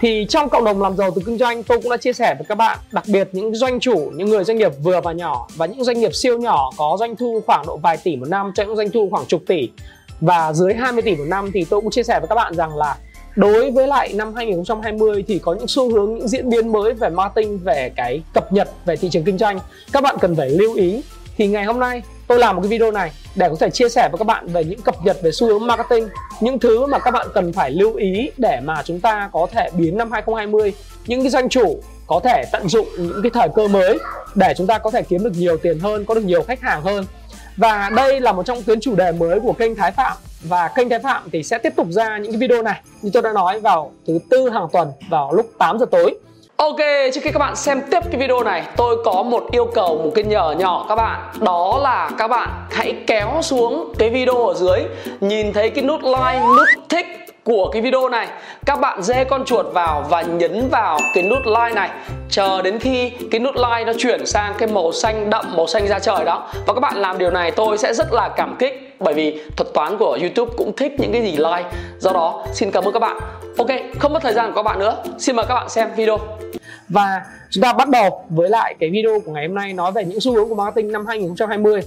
Thì trong cộng đồng làm giàu từ kinh doanh, tôi cũng đã chia sẻ với các bạn, đặc biệt những doanh chủ, những người doanh nghiệp vừa và nhỏ và những doanh nghiệp siêu nhỏ có doanh thu khoảng độ vài tỷ một năm cho những doanh thu khoảng chục tỷ. Và dưới 20 tỷ một năm thì tôi cũng chia sẻ với các bạn rằng là đối với lại năm 2020 thì có những xu hướng, những diễn biến mới về marketing, về cái cập nhật về thị trường kinh doanh. Các bạn cần phải lưu ý. Thì ngày hôm nay tôi làm một cái video này để có thể chia sẻ với các bạn về những cập nhật về xu hướng marketing, những thứ mà các bạn cần phải lưu ý để mà chúng ta có thể biến năm 2020 những cái doanh chủ có thể tận dụng những cái thời cơ mới để chúng ta có thể kiếm được nhiều tiền hơn, có được nhiều khách hàng hơn. Và đây là một trong tuyến chủ đề mới của kênh Thái Phạm. Và kênh Thái Phạm thì sẽ tiếp tục ra những cái video này. Như tôi đã nói vào thứ tư hàng tuần vào lúc 8 giờ tối. Ok, trước khi các bạn xem tiếp cái video này Tôi có một yêu cầu, một cái nhờ nhỏ các bạn. Đó là các bạn hãy kéo xuống cái video ở dưới Nhìn thấy cái nút like, nút thích của cái video này. Các bạn dê con chuột vào và nhấn vào cái nút like này. Chờ đến khi cái nút like nó chuyển sang cái màu xanh đậm, màu xanh da trời đó. Và các bạn làm điều này tôi sẽ rất là cảm kích Bởi vì thuật toán của YouTube cũng thích những cái gì like. Do đó xin cảm ơn các bạn. Ok, không mất thời gian của các bạn nữa. Xin mời các bạn xem video. Và chúng ta bắt đầu với lại cái video của ngày hôm nay nói về những xu hướng của marketing năm 2020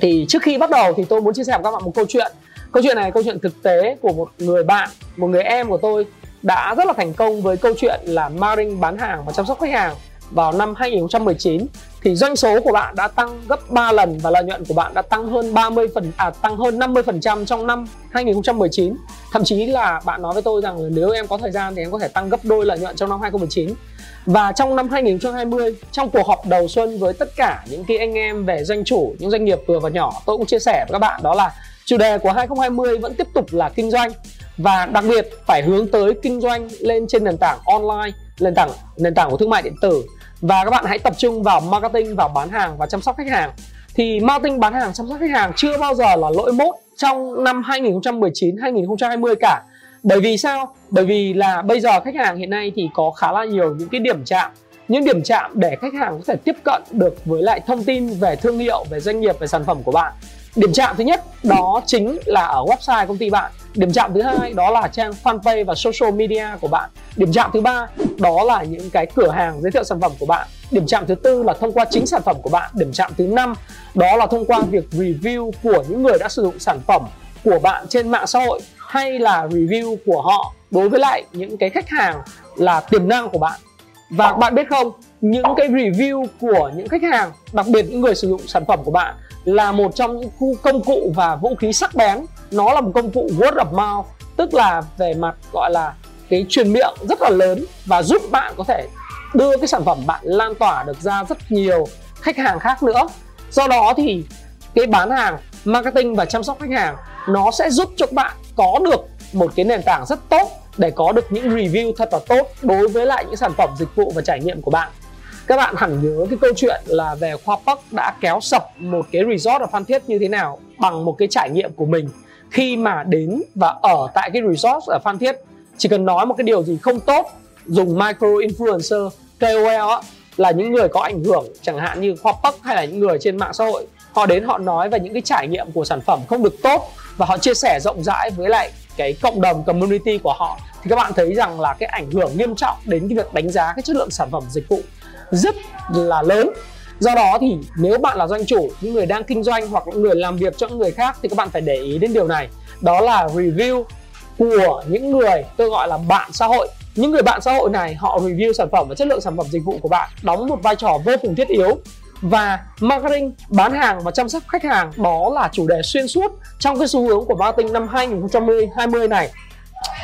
thì trước khi bắt đầu thì tôi muốn chia sẻ với các bạn một câu chuyện. Câu chuyện này câu chuyện thực tế của một người bạn một người em của tôi đã rất là thành công với câu chuyện là marketing bán hàng và chăm sóc khách hàng vào năm 2019 thì doanh số của bạn đã tăng gấp 3 lần và lợi nhuận của bạn đã tăng hơn 30 phần à tăng hơn 50% trong năm 2019. Thậm chí là bạn nói với tôi rằng là nếu em có thời gian thì em có thể tăng gấp đôi lợi nhuận trong năm 2019. Và trong năm 2020, trong cuộc họp đầu xuân với tất cả những cái anh em về doanh chủ, những doanh nghiệp vừa và nhỏ, tôi cũng chia sẻ với các bạn đó là chủ đề của 2020 vẫn tiếp tục là kinh doanh và đặc biệt phải hướng tới kinh doanh lên trên nền tảng online, nền tảng nền tảng của thương mại điện tử và các bạn hãy tập trung vào marketing, vào bán hàng và chăm sóc khách hàng. Thì marketing, bán hàng, chăm sóc khách hàng chưa bao giờ là lỗi mốt trong năm 2019, 2020 cả. Bởi vì sao? Bởi vì là bây giờ khách hàng hiện nay thì có khá là nhiều những cái điểm chạm. Những điểm chạm để khách hàng có thể tiếp cận được với lại thông tin về thương hiệu về doanh nghiệp về sản phẩm của bạn điểm chạm thứ nhất đó chính là ở website công ty bạn. Điểm chạm thứ hai đó là trang fanpage và social media của bạn. Điểm chạm thứ ba đó là những cái cửa hàng giới thiệu sản phẩm của bạn. Điểm chạm thứ tư là thông qua chính sản phẩm của bạn. Điểm chạm thứ năm đó là thông qua việc review của những người đã sử dụng sản phẩm của bạn trên mạng xã hội hay là review của họ đối với lại những cái khách hàng là tiềm năng của bạn. Và bạn biết không, những cái review của những khách hàng, đặc biệt những người sử dụng sản phẩm của bạn là một trong những công cụ và vũ khí sắc bén. Nó là một công cụ word of mouth, tức là về mặt gọi là cái truyền miệng rất là lớn và giúp bạn có thể đưa cái sản phẩm bạn lan tỏa được ra rất nhiều khách hàng khác nữa. Do đó thì cái bán hàng, marketing và chăm sóc khách hàng, nó sẽ giúp cho bạn có được một cái nền tảng rất tốt để có được những review thật là tốt đối với lại những sản phẩm dịch vụ và trải nghiệm của bạn các bạn hẳn nhớ cái câu chuyện là về khoa Park đã kéo sập một cái resort ở Phan Thiết như thế nào bằng một cái trải nghiệm của mình. Khi mà đến và ở tại cái resort ở Phan Thiết chỉ cần nói một cái điều gì không tốt dùng micro influencer KOL á, là những người có ảnh hưởng chẳng hạn như khoa Park hay là những người trên mạng xã hội họ đến họ nói về những cái trải nghiệm của sản phẩm không được tốt và họ chia sẻ rộng rãi với lại cái cộng đồng community của họ thì các bạn thấy rằng là cái ảnh hưởng nghiêm trọng đến cái việc đánh giá cái chất lượng sản phẩm dịch vụ rất là lớn. Do đó thì nếu bạn là doanh chủ, những người đang kinh doanh hoặc những người làm việc cho những người khác thì các bạn phải để ý đến điều này. Đó là review của những người tôi gọi là bạn xã hội. Những người bạn xã hội này, họ review sản phẩm và chất lượng sản phẩm dịch vụ của bạn, đóng một vai trò vô cùng thiết yếu. Và marketing, bán hàng và chăm sóc khách hàng, đó là chủ đề xuyên suốt trong cái xu hướng của marketing năm 2020 này.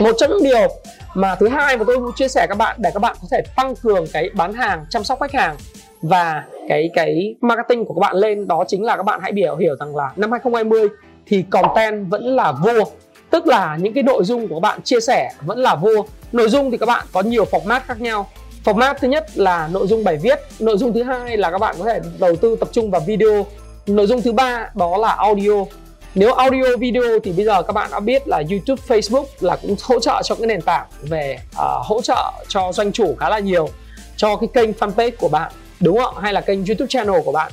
Một trong những điều mà thứ hai mà tôi muốn chia sẻ các bạn, để các bạn có thể tăng cường cái bán hàng, chăm sóc khách hàng và cái cái marketing của các bạn lên, đó chính là các bạn hãy hiểu hiểu rằng là năm 2020 thì content vẫn là vua tức là những cái nội dung của các bạn chia sẻ vẫn là vua nội dung thì các bạn có nhiều format khác nhau. Format thứ nhất là nội dung bài viết, nội dung thứ hai là các bạn có thể đầu tư tập trung vào video. Nội dung thứ ba đó là audio nếu audio video thì bây giờ các bạn đã biết là YouTube, Facebook là cũng hỗ trợ cho cái nền tảng về uh, hỗ trợ cho doanh chủ khá là nhiều cho cái kênh fanpage của bạn đúng không hay là kênh YouTube channel của bạn.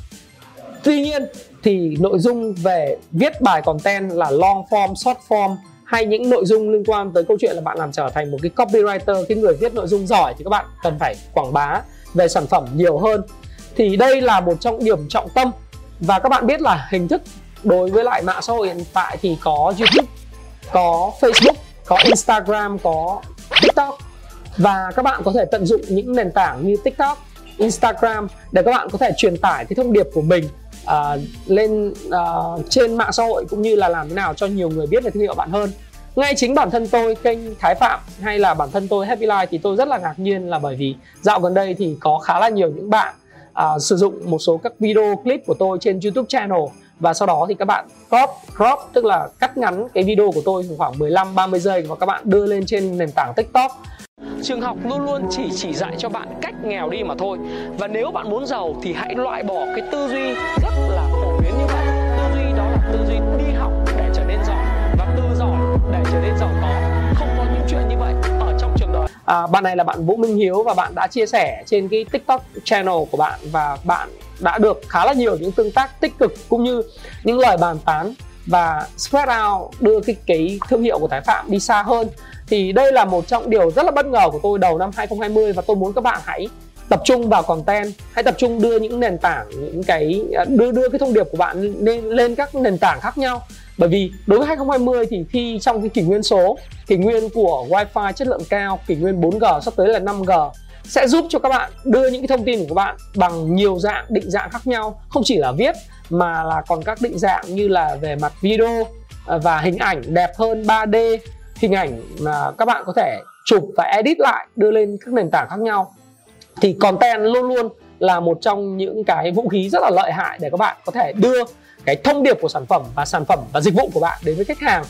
Tuy nhiên thì nội dung về viết bài content là long form, short form hay những nội dung liên quan tới câu chuyện là bạn làm trở thành một cái copywriter cái người viết nội dung giỏi thì các bạn cần phải quảng bá về sản phẩm nhiều hơn. Thì đây là một trong điểm trọng tâm. Và các bạn biết là hình thức đối với lại mạng xã hội hiện tại thì có YouTube có Facebook có Instagram có TikTok. Và các bạn có thể tận dụng những nền tảng như TikTok Instagram để các bạn có thể truyền tải cái thông điệp của mình uh, lên uh, trên mạng xã hội cũng như là làm thế nào cho nhiều người biết về thương hiệu bạn hơn. Ngay chính bản thân tôi kênh Thái Phạm hay là bản thân tôi Happy Life thì tôi rất là ngạc nhiên là bởi vì dạo gần đây thì có khá là nhiều những bạn uh, sử dụng một số các video clip của tôi trên YouTube channel và sau đó thì các bạn crop crop tức là cắt ngắn cái video của tôi khoảng 15 30 giây và các bạn đưa lên trên nền tảng TikTok. Trường học luôn luôn chỉ chỉ dạy cho bạn cách nghèo đi mà thôi. Và nếu bạn muốn giàu thì hãy loại bỏ cái tư duy rất là phổ biến như vậy. À, Bạn này là bạn Vũ Minh Hiếu và bạn đã chia sẻ trên cái TikTok channel của bạn Và bạn đã được khá là nhiều những tương tác tích cực cũng như những lời bàn tán và spread out đưa cái cái thương hiệu của Thái Phạm đi xa hơn. Thì đây là một trong điều rất là bất ngờ của tôi đầu năm 2020 và tôi muốn các bạn hãy tập trung vào content hãy tập trung đưa những nền tảng những cái đưa đưa cái thông điệp của bạn lên lên các nền tảng khác nhau bởi vì đối với 2020 thì khi trong cái kỷ nguyên số, kỷ nguyên của wifi chất lượng cao, kỷ nguyên 4G sắp tới là 5G sẽ giúp cho các bạn đưa những cái thông tin của các bạn bằng nhiều dạng, định dạng khác nhau. Không chỉ là viết, mà là còn các định dạng như là về mặt video à, và hình ảnh đẹp hơn 3D hình ảnh mà các bạn có thể chụp và edit lại, đưa lên các nền tảng khác nhau. Thì content luôn luôn là một trong những cái vũ khí rất là lợi hại để các bạn có thể đưa cái thông điệp của sản phẩm và sản phẩm và dịch vụ của bạn đến với khách hàng.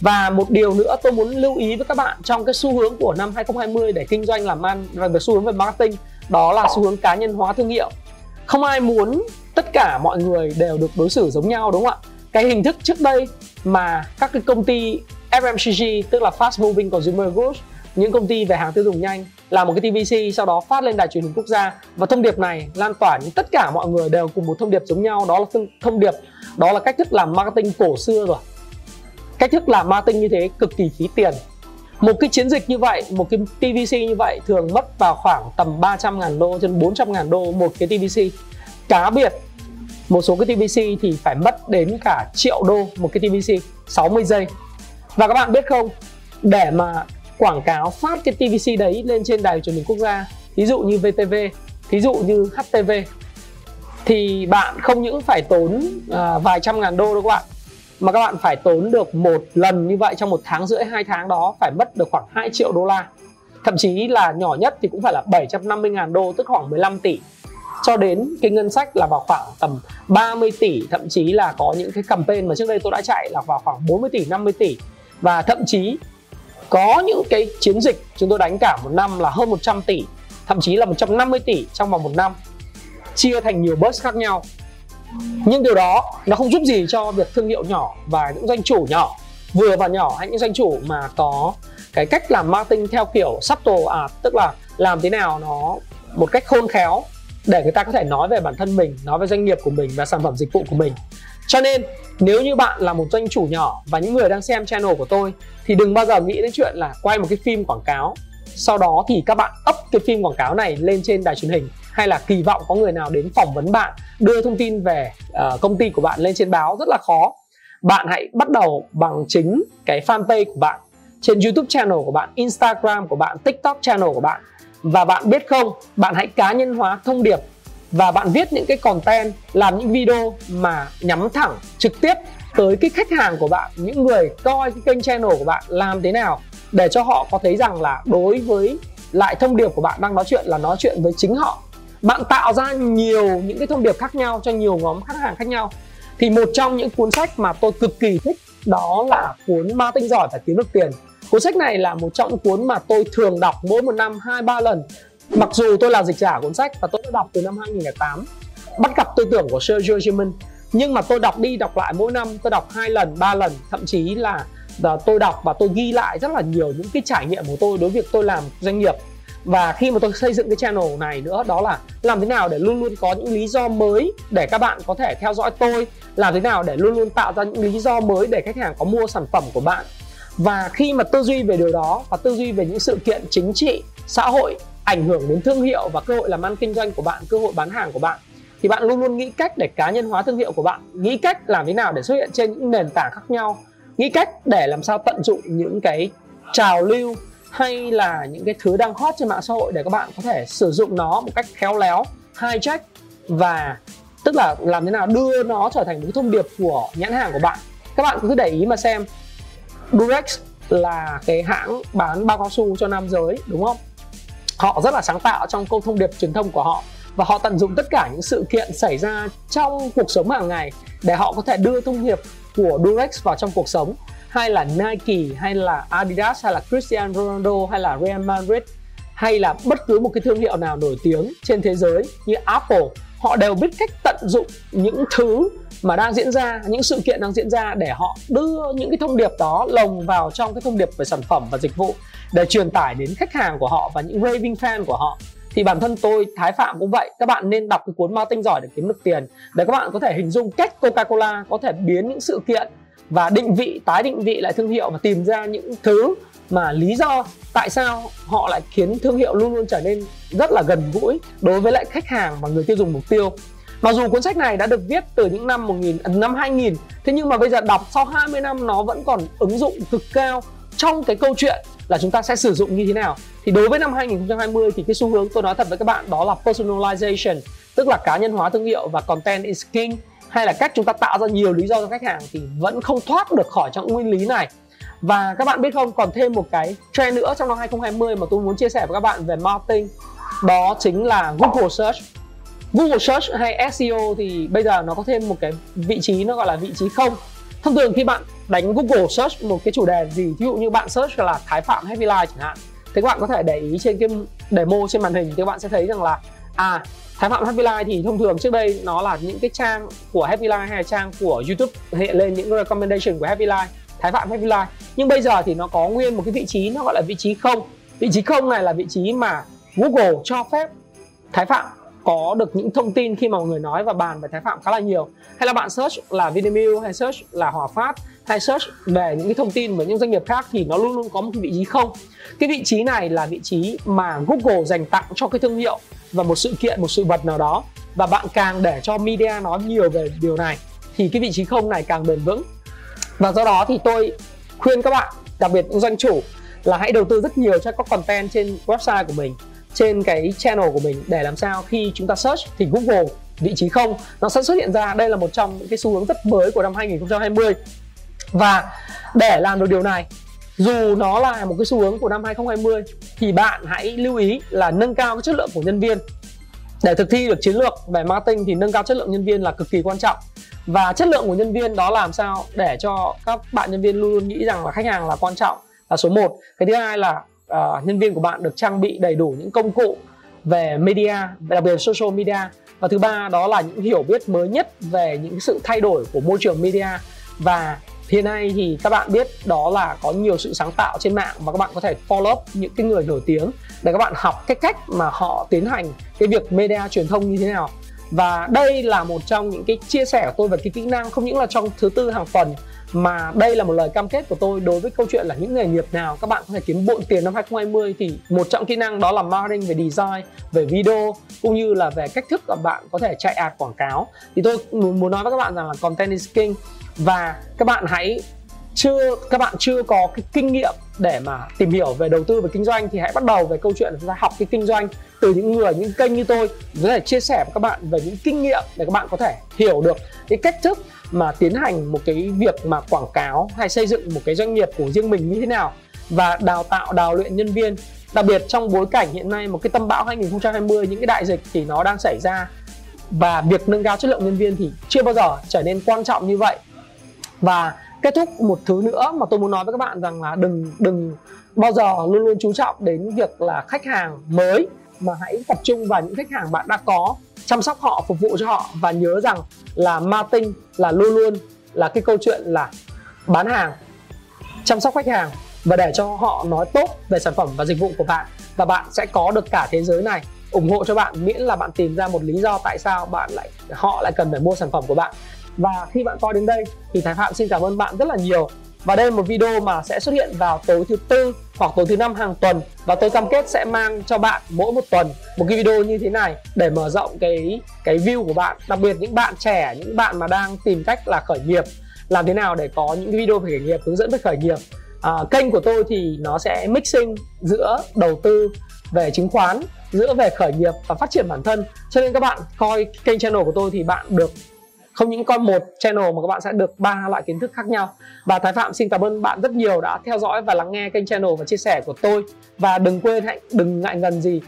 Và một điều nữa tôi muốn lưu ý với các bạn trong cái xu hướng của năm 2020 để kinh doanh làm ăn, và về xu hướng về marketing, đó là xu hướng cá nhân hóa thương hiệu. Không ai muốn tất cả mọi người đều được đối xử giống nhau, đúng không ạ? Cái hình thức trước đây mà các cái công ty FMCG tức là Fast Moving Consumer Goods, những công ty về hàng tiêu dùng nhanh là một cái TVC sau đó phát lên đài truyền hình quốc gia. Và thông điệp này lan tỏa đến tất cả mọi người đều cùng một thông điệp giống nhau. Đó là thông điệp, đó là cách thức làm marketing cổ xưa rồi. Cách thức làm marketing như thế cực kỳ phí tiền. Một cái chiến dịch như vậy, một cái TVC như vậy thường mất vào khoảng tầm 300 ngàn đô trên 400 ngàn đô một cái TVC cá biệt, một số cái TVC thì phải mất đến cả triệu đô một cái TVC 60 giây. Và các bạn biết không, để mà quảng cáo phát cái TVC đấy lên trên đài truyền hình quốc gia ví dụ như VTV ví dụ như HTV thì bạn không những phải tốn à, vài trăm ngàn đô đâu các bạn mà các bạn phải tốn được một lần như vậy trong một tháng rưỡi hai tháng đó phải mất được khoảng 2 triệu đô la. Thậm chí là nhỏ nhất thì cũng phải là 750 ngàn đô tức khoảng 15 tỷ. Cho đến cái ngân sách là vào khoảng tầm 30 tỷ thậm chí là có những cái campaign mà trước đây tôi đã chạy là vào khoảng 40 tỷ 50 tỷ. Và thậm chí có những cái chiến dịch chúng tôi đánh cả một năm là hơn 100 tỷ, thậm chí là 150 tỷ trong vòng một năm. Chia thành nhiều burst khác nhau. Nhưng điều đó nó không giúp gì cho việc thương hiệu nhỏ và những doanh chủ nhỏ, vừa và nhỏ hay những doanh chủ mà có cái cách làm marketing theo kiểu subtle art tức là làm thế nào nó một cách khôn khéo để người ta có thể nói về bản thân mình, nói về doanh nghiệp của mình và sản phẩm dịch vụ của mình cho nên nếu như bạn là một doanh chủ nhỏ và những người đang xem channel của tôi thì đừng bao giờ nghĩ đến chuyện là quay một cái phim quảng cáo. Sau đó thì các bạn up cái phim quảng cáo này lên trên đài truyền hình hay là kỳ vọng có người nào đến phỏng vấn bạn đưa thông tin về uh, công ty của bạn lên trên báo rất là khó. Bạn hãy bắt đầu bằng chính cái fanpage của bạn trên youtube channel của bạn instagram của bạn tiktok channel của bạn. Và bạn biết không bạn hãy cá nhân hóa thông điệp và bạn viết những cái content, làm những video mà nhắm thẳng trực tiếp tới cái khách hàng của bạn, những người coi cái kênh channel của bạn làm thế nào, để cho họ có thấy rằng là đối với lại thông điệp của bạn đang nói chuyện là nói chuyện với chính họ. Bạn tạo ra nhiều những cái thông điệp khác nhau cho nhiều nhóm khách hàng khác nhau. Thì một trong những cuốn sách mà tôi cực kỳ thích đó là cuốn marketing giỏi và kiếm được tiền. Cuốn sách này là một trong những cuốn mà tôi thường đọc mỗi một năm hai, ba lần mặc dù tôi là dịch giả cuốn sách và tôi đã đọc từ năm 2008 bắt gặp tư tưởng của Sergio German nhưng mà tôi đọc đi đọc lại mỗi năm, tôi đọc hai lần, ba lần, thậm chí là ờ, tôi đọc và tôi ghi lại rất là nhiều những cái trải nghiệm của tôi đối với việc tôi làm doanh nghiệp. Và khi mà tôi xây dựng cái channel này nữa, đó là làm thế nào để luôn luôn có những lý do mới để các bạn có thể theo dõi tôi, làm thế nào để luôn luôn tạo ra những lý do mới để khách hàng có mua sản phẩm của bạn. Và khi mà tư duy về điều đó và tư duy về những sự kiện chính trị, xã hội ảnh hưởng đến thương hiệu và cơ hội làm ăn kinh doanh của bạn, cơ hội bán hàng của bạn, thì bạn luôn luôn nghĩ cách để cá nhân hóa thương hiệu của bạn, nghĩ cách làm thế nào để xuất hiện trên những nền tảng khác nhau, nghĩ cách để làm sao tận dụng những cái trào lưu hay là những cái thứ đang hot trên mạng xã hội để các bạn có thể sử dụng nó một cách khéo léo, hijack và tức là làm thế nào đưa nó trở thành một cái thông điệp của nhãn hàng của bạn. Các bạn cứ để ý mà xem. Durex là cái hãng bán bao cao su cho nam giới, đúng không? Họ rất là sáng tạo trong câu thông điệp truyền thông của họ. Và họ tận dụng tất cả những sự kiện xảy ra trong cuộc sống hàng ngày để họ có thể đưa thông điệp của Durex vào trong cuộc sống. Hay là Nike, hay là Adidas, hay là Cristiano Ronaldo, hay là Real Madrid, hay là bất cứ một cái thương hiệu nào nổi tiếng trên thế giới như Apple, họ đều biết cách tận dụng những thứ mà đang diễn ra, những sự kiện đang diễn ra để họ đưa những cái thông điệp đó lồng vào trong cái thông điệp về sản phẩm và dịch vụ để truyền tải đến khách hàng của họ và những raving fan của họ. Thì bản thân tôi, Thái Phạm cũng vậy, các bạn nên đọc cái cuốn marketing giỏi để kiếm được tiền. Để các bạn có thể hình dung cách Coca-Cola có thể biến những sự kiện và định vị, tái định vị lại thương hiệu và tìm ra những thứ mà lý do tại sao họ lại khiến thương hiệu luôn luôn trở nên rất là gần gũi đối với lại khách hàng và người tiêu dùng mục tiêu. Mặc dù cuốn sách này đã được viết từ những năm 1000 à, năm 2000 thế nhưng mà bây giờ đọc sau 20 năm nó vẫn còn ứng dụng cực cao trong cái câu chuyện là chúng ta sẽ sử dụng như thế nào. Thì đối với năm 2020 thì cái xu hướng tôi nói thật với các bạn đó là personalization, tức là cá nhân hóa thương hiệu và content is king hay là cách chúng ta tạo ra nhiều lý do cho khách hàng thì vẫn không thoát được khỏi trong nguyên lý này và các bạn biết không còn thêm một cái trend nữa trong năm 2020 mà tôi muốn chia sẻ với các bạn về marketing đó chính là Google Search Google Search hay SEO thì bây giờ nó có thêm một cái vị trí nó gọi là vị trí không. Thông thường khi bạn đánh Google Search một cái chủ đề gì, ví dụ như bạn search là Thái Phạm Happy Life chẳng hạn, thì các bạn có thể để ý trên cái demo, trên màn hình thì các bạn sẽ thấy rằng là à Thái Phạm Happy Life thì thông thường trước đây nó là những cái trang của Happy Life hay là trang của YouTube hiện lên những recommendation của Happy Life, Thái Phạm Happy Life nhưng bây giờ thì nó có nguyên một cái vị trí nó gọi là vị trí không. Vị trí không này là vị trí mà Google cho phép Thái Phạm có được những thông tin khi mà mọi người nói và bàn về Thái Phạm khá là nhiều. Hay là bạn search là Vinamilk hay search là Hòa Phát hay search về những cái thông tin về những doanh nghiệp khác thì nó luôn luôn có một cái vị trí không. Cái vị trí này là vị trí mà Google dành tặng cho cái thương hiệu và một sự kiện, một sự vật nào đó. Và bạn càng để cho media nói nhiều về điều này thì cái vị trí không này càng bền vững. Và do đó thì tôi khuyên các bạn, đặc biệt những doanh chủ, là hãy đầu tư rất nhiều cho các content trên website của mình trên cái channel của mình để làm sao khi chúng ta search thì Google vị trí không, nó sẽ xuất hiện ra. Đây là một trong những cái xu hướng rất mới của năm 2020 và để làm được điều này, dù nó là một cái xu hướng của năm 2020 thì bạn hãy lưu ý là nâng cao cái chất lượng của nhân viên. Để thực thi được chiến lược về marketing thì nâng cao chất lượng nhân viên là cực kỳ quan trọng. Và chất lượng của nhân viên đó làm sao để cho các bạn nhân viên luôn luôn nghĩ rằng là khách hàng là quan trọng, là số 1 cái thứ hai là uh, nhân viên của bạn được trang bị đầy đủ những công cụ về media đặc biệt social media. Và thứ ba đó là những hiểu biết mới nhất về những sự thay đổi của môi trường media. Và hiện nay thì các bạn biết đó là có nhiều sự sáng tạo trên mạng và các bạn có thể follow những cái người nổi tiếng để các bạn học cái cách mà họ tiến hành cái việc media truyền thông như thế nào. Và đây là một trong những cái chia sẻ của tôi về cái kỹ năng không những là trong thứ tư hàng tuần mà đây là một lời cam kết của tôi đối với câu chuyện là những nghề nghiệp nào các bạn có thể kiếm bộn tiền năm 2020 thì một trong kỹ năng đó là marketing về design, về video cũng như là về cách thức mà bạn có thể chạy ad quảng cáo. Thì tôi muốn nói với các bạn rằng là content is king và các bạn hãy chưa các bạn chưa có cái kinh nghiệm để mà tìm hiểu về đầu tư và kinh doanh thì hãy bắt đầu về câu chuyện là chúng ta học cái kinh doanh từ những người những kênh như tôi có thể chia sẻ với các bạn về những kinh nghiệm để các bạn có thể hiểu được cái cách thức mà tiến hành một cái việc mà quảng cáo hay xây dựng một cái doanh nghiệp của riêng mình như thế nào và đào tạo, đào luyện nhân viên. Đặc biệt trong bối cảnh hiện nay một cái tâm bão 2020 những cái đại dịch thì nó đang xảy ra và việc nâng cao chất lượng nhân viên thì chưa bao giờ trở nên quan trọng như vậy. Và kết thúc một thứ nữa mà tôi muốn nói với các bạn rằng là đừng đừng bao giờ luôn luôn chú trọng đến việc là khách hàng mới, mà hãy tập trung vào những khách hàng bạn đã có chăm sóc họ, phục vụ cho họ và nhớ rằng là marketing là luôn luôn là cái câu chuyện là bán hàng, chăm sóc khách hàng và để cho họ nói tốt về sản phẩm và dịch vụ của bạn. Và bạn sẽ có được cả thế giới này. Ủng hộ cho bạn miễn là bạn tìm ra một lý do tại sao bạn lại, họ lại cần phải mua sản phẩm của bạn. Và khi bạn coi đến đây thì Thái Phạm xin cảm ơn bạn rất là nhiều và đây là một video mà sẽ xuất hiện vào tối thứ tư hoặc tối thứ năm hàng tuần. Và tôi cam kết sẽ mang cho bạn mỗi một tuần một cái video như thế này để mở rộng cái cái view của bạn. Đặc biệt những bạn trẻ những bạn mà đang tìm cách là khởi nghiệp làm thế nào để có những video về khởi nghiệp hướng dẫn về khởi nghiệp. À, kênh của tôi thì nó sẽ mixing giữa đầu tư về chứng khoán giữa về khởi nghiệp và phát triển bản thân. Cho nên các bạn coi kênh channel của tôi thì bạn được không những coi một channel mà các bạn sẽ được ba loại kiến thức khác nhau. Và Thái Phạm xin cảm ơn bạn rất nhiều đã theo dõi và lắng nghe kênh channel và chia sẻ của tôi. Và đừng quên hãy đừng ngại ngần gì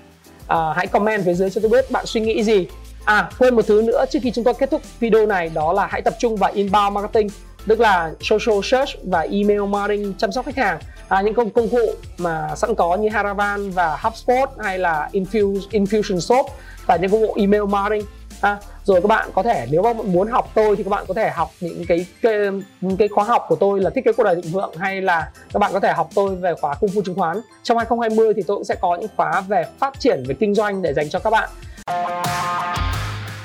à, hãy comment phía dưới cho tôi biết bạn suy nghĩ gì. À quên một thứ nữa trước khi chúng tôi kết thúc video này đó là hãy tập trung vào inbound marketing tức là social search và email marketing chăm sóc khách hàng. À, những công công cụ mà sẵn có như Haravan và HubSpot hay là Infuse, Infusionsoft và những công cụ email marketing. À, rồi các bạn có thể nếu mà muốn học tôi thì các bạn có thể học những cái cái, những cái khóa học của tôi là thiết kế cuộc đời thịnh vượng hay là các bạn có thể học tôi về khóa công phu chứng khoán. Trong 2020 thì tôi cũng sẽ có những khóa về phát triển về kinh doanh để dành cho các bạn.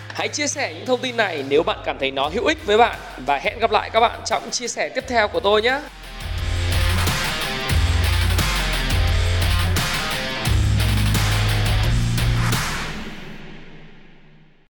Hãy chia sẻ những thông tin này nếu bạn cảm thấy nó hữu ích với bạn. Và hẹn gặp lại các bạn trong chia sẻ tiếp theo của tôi nhé.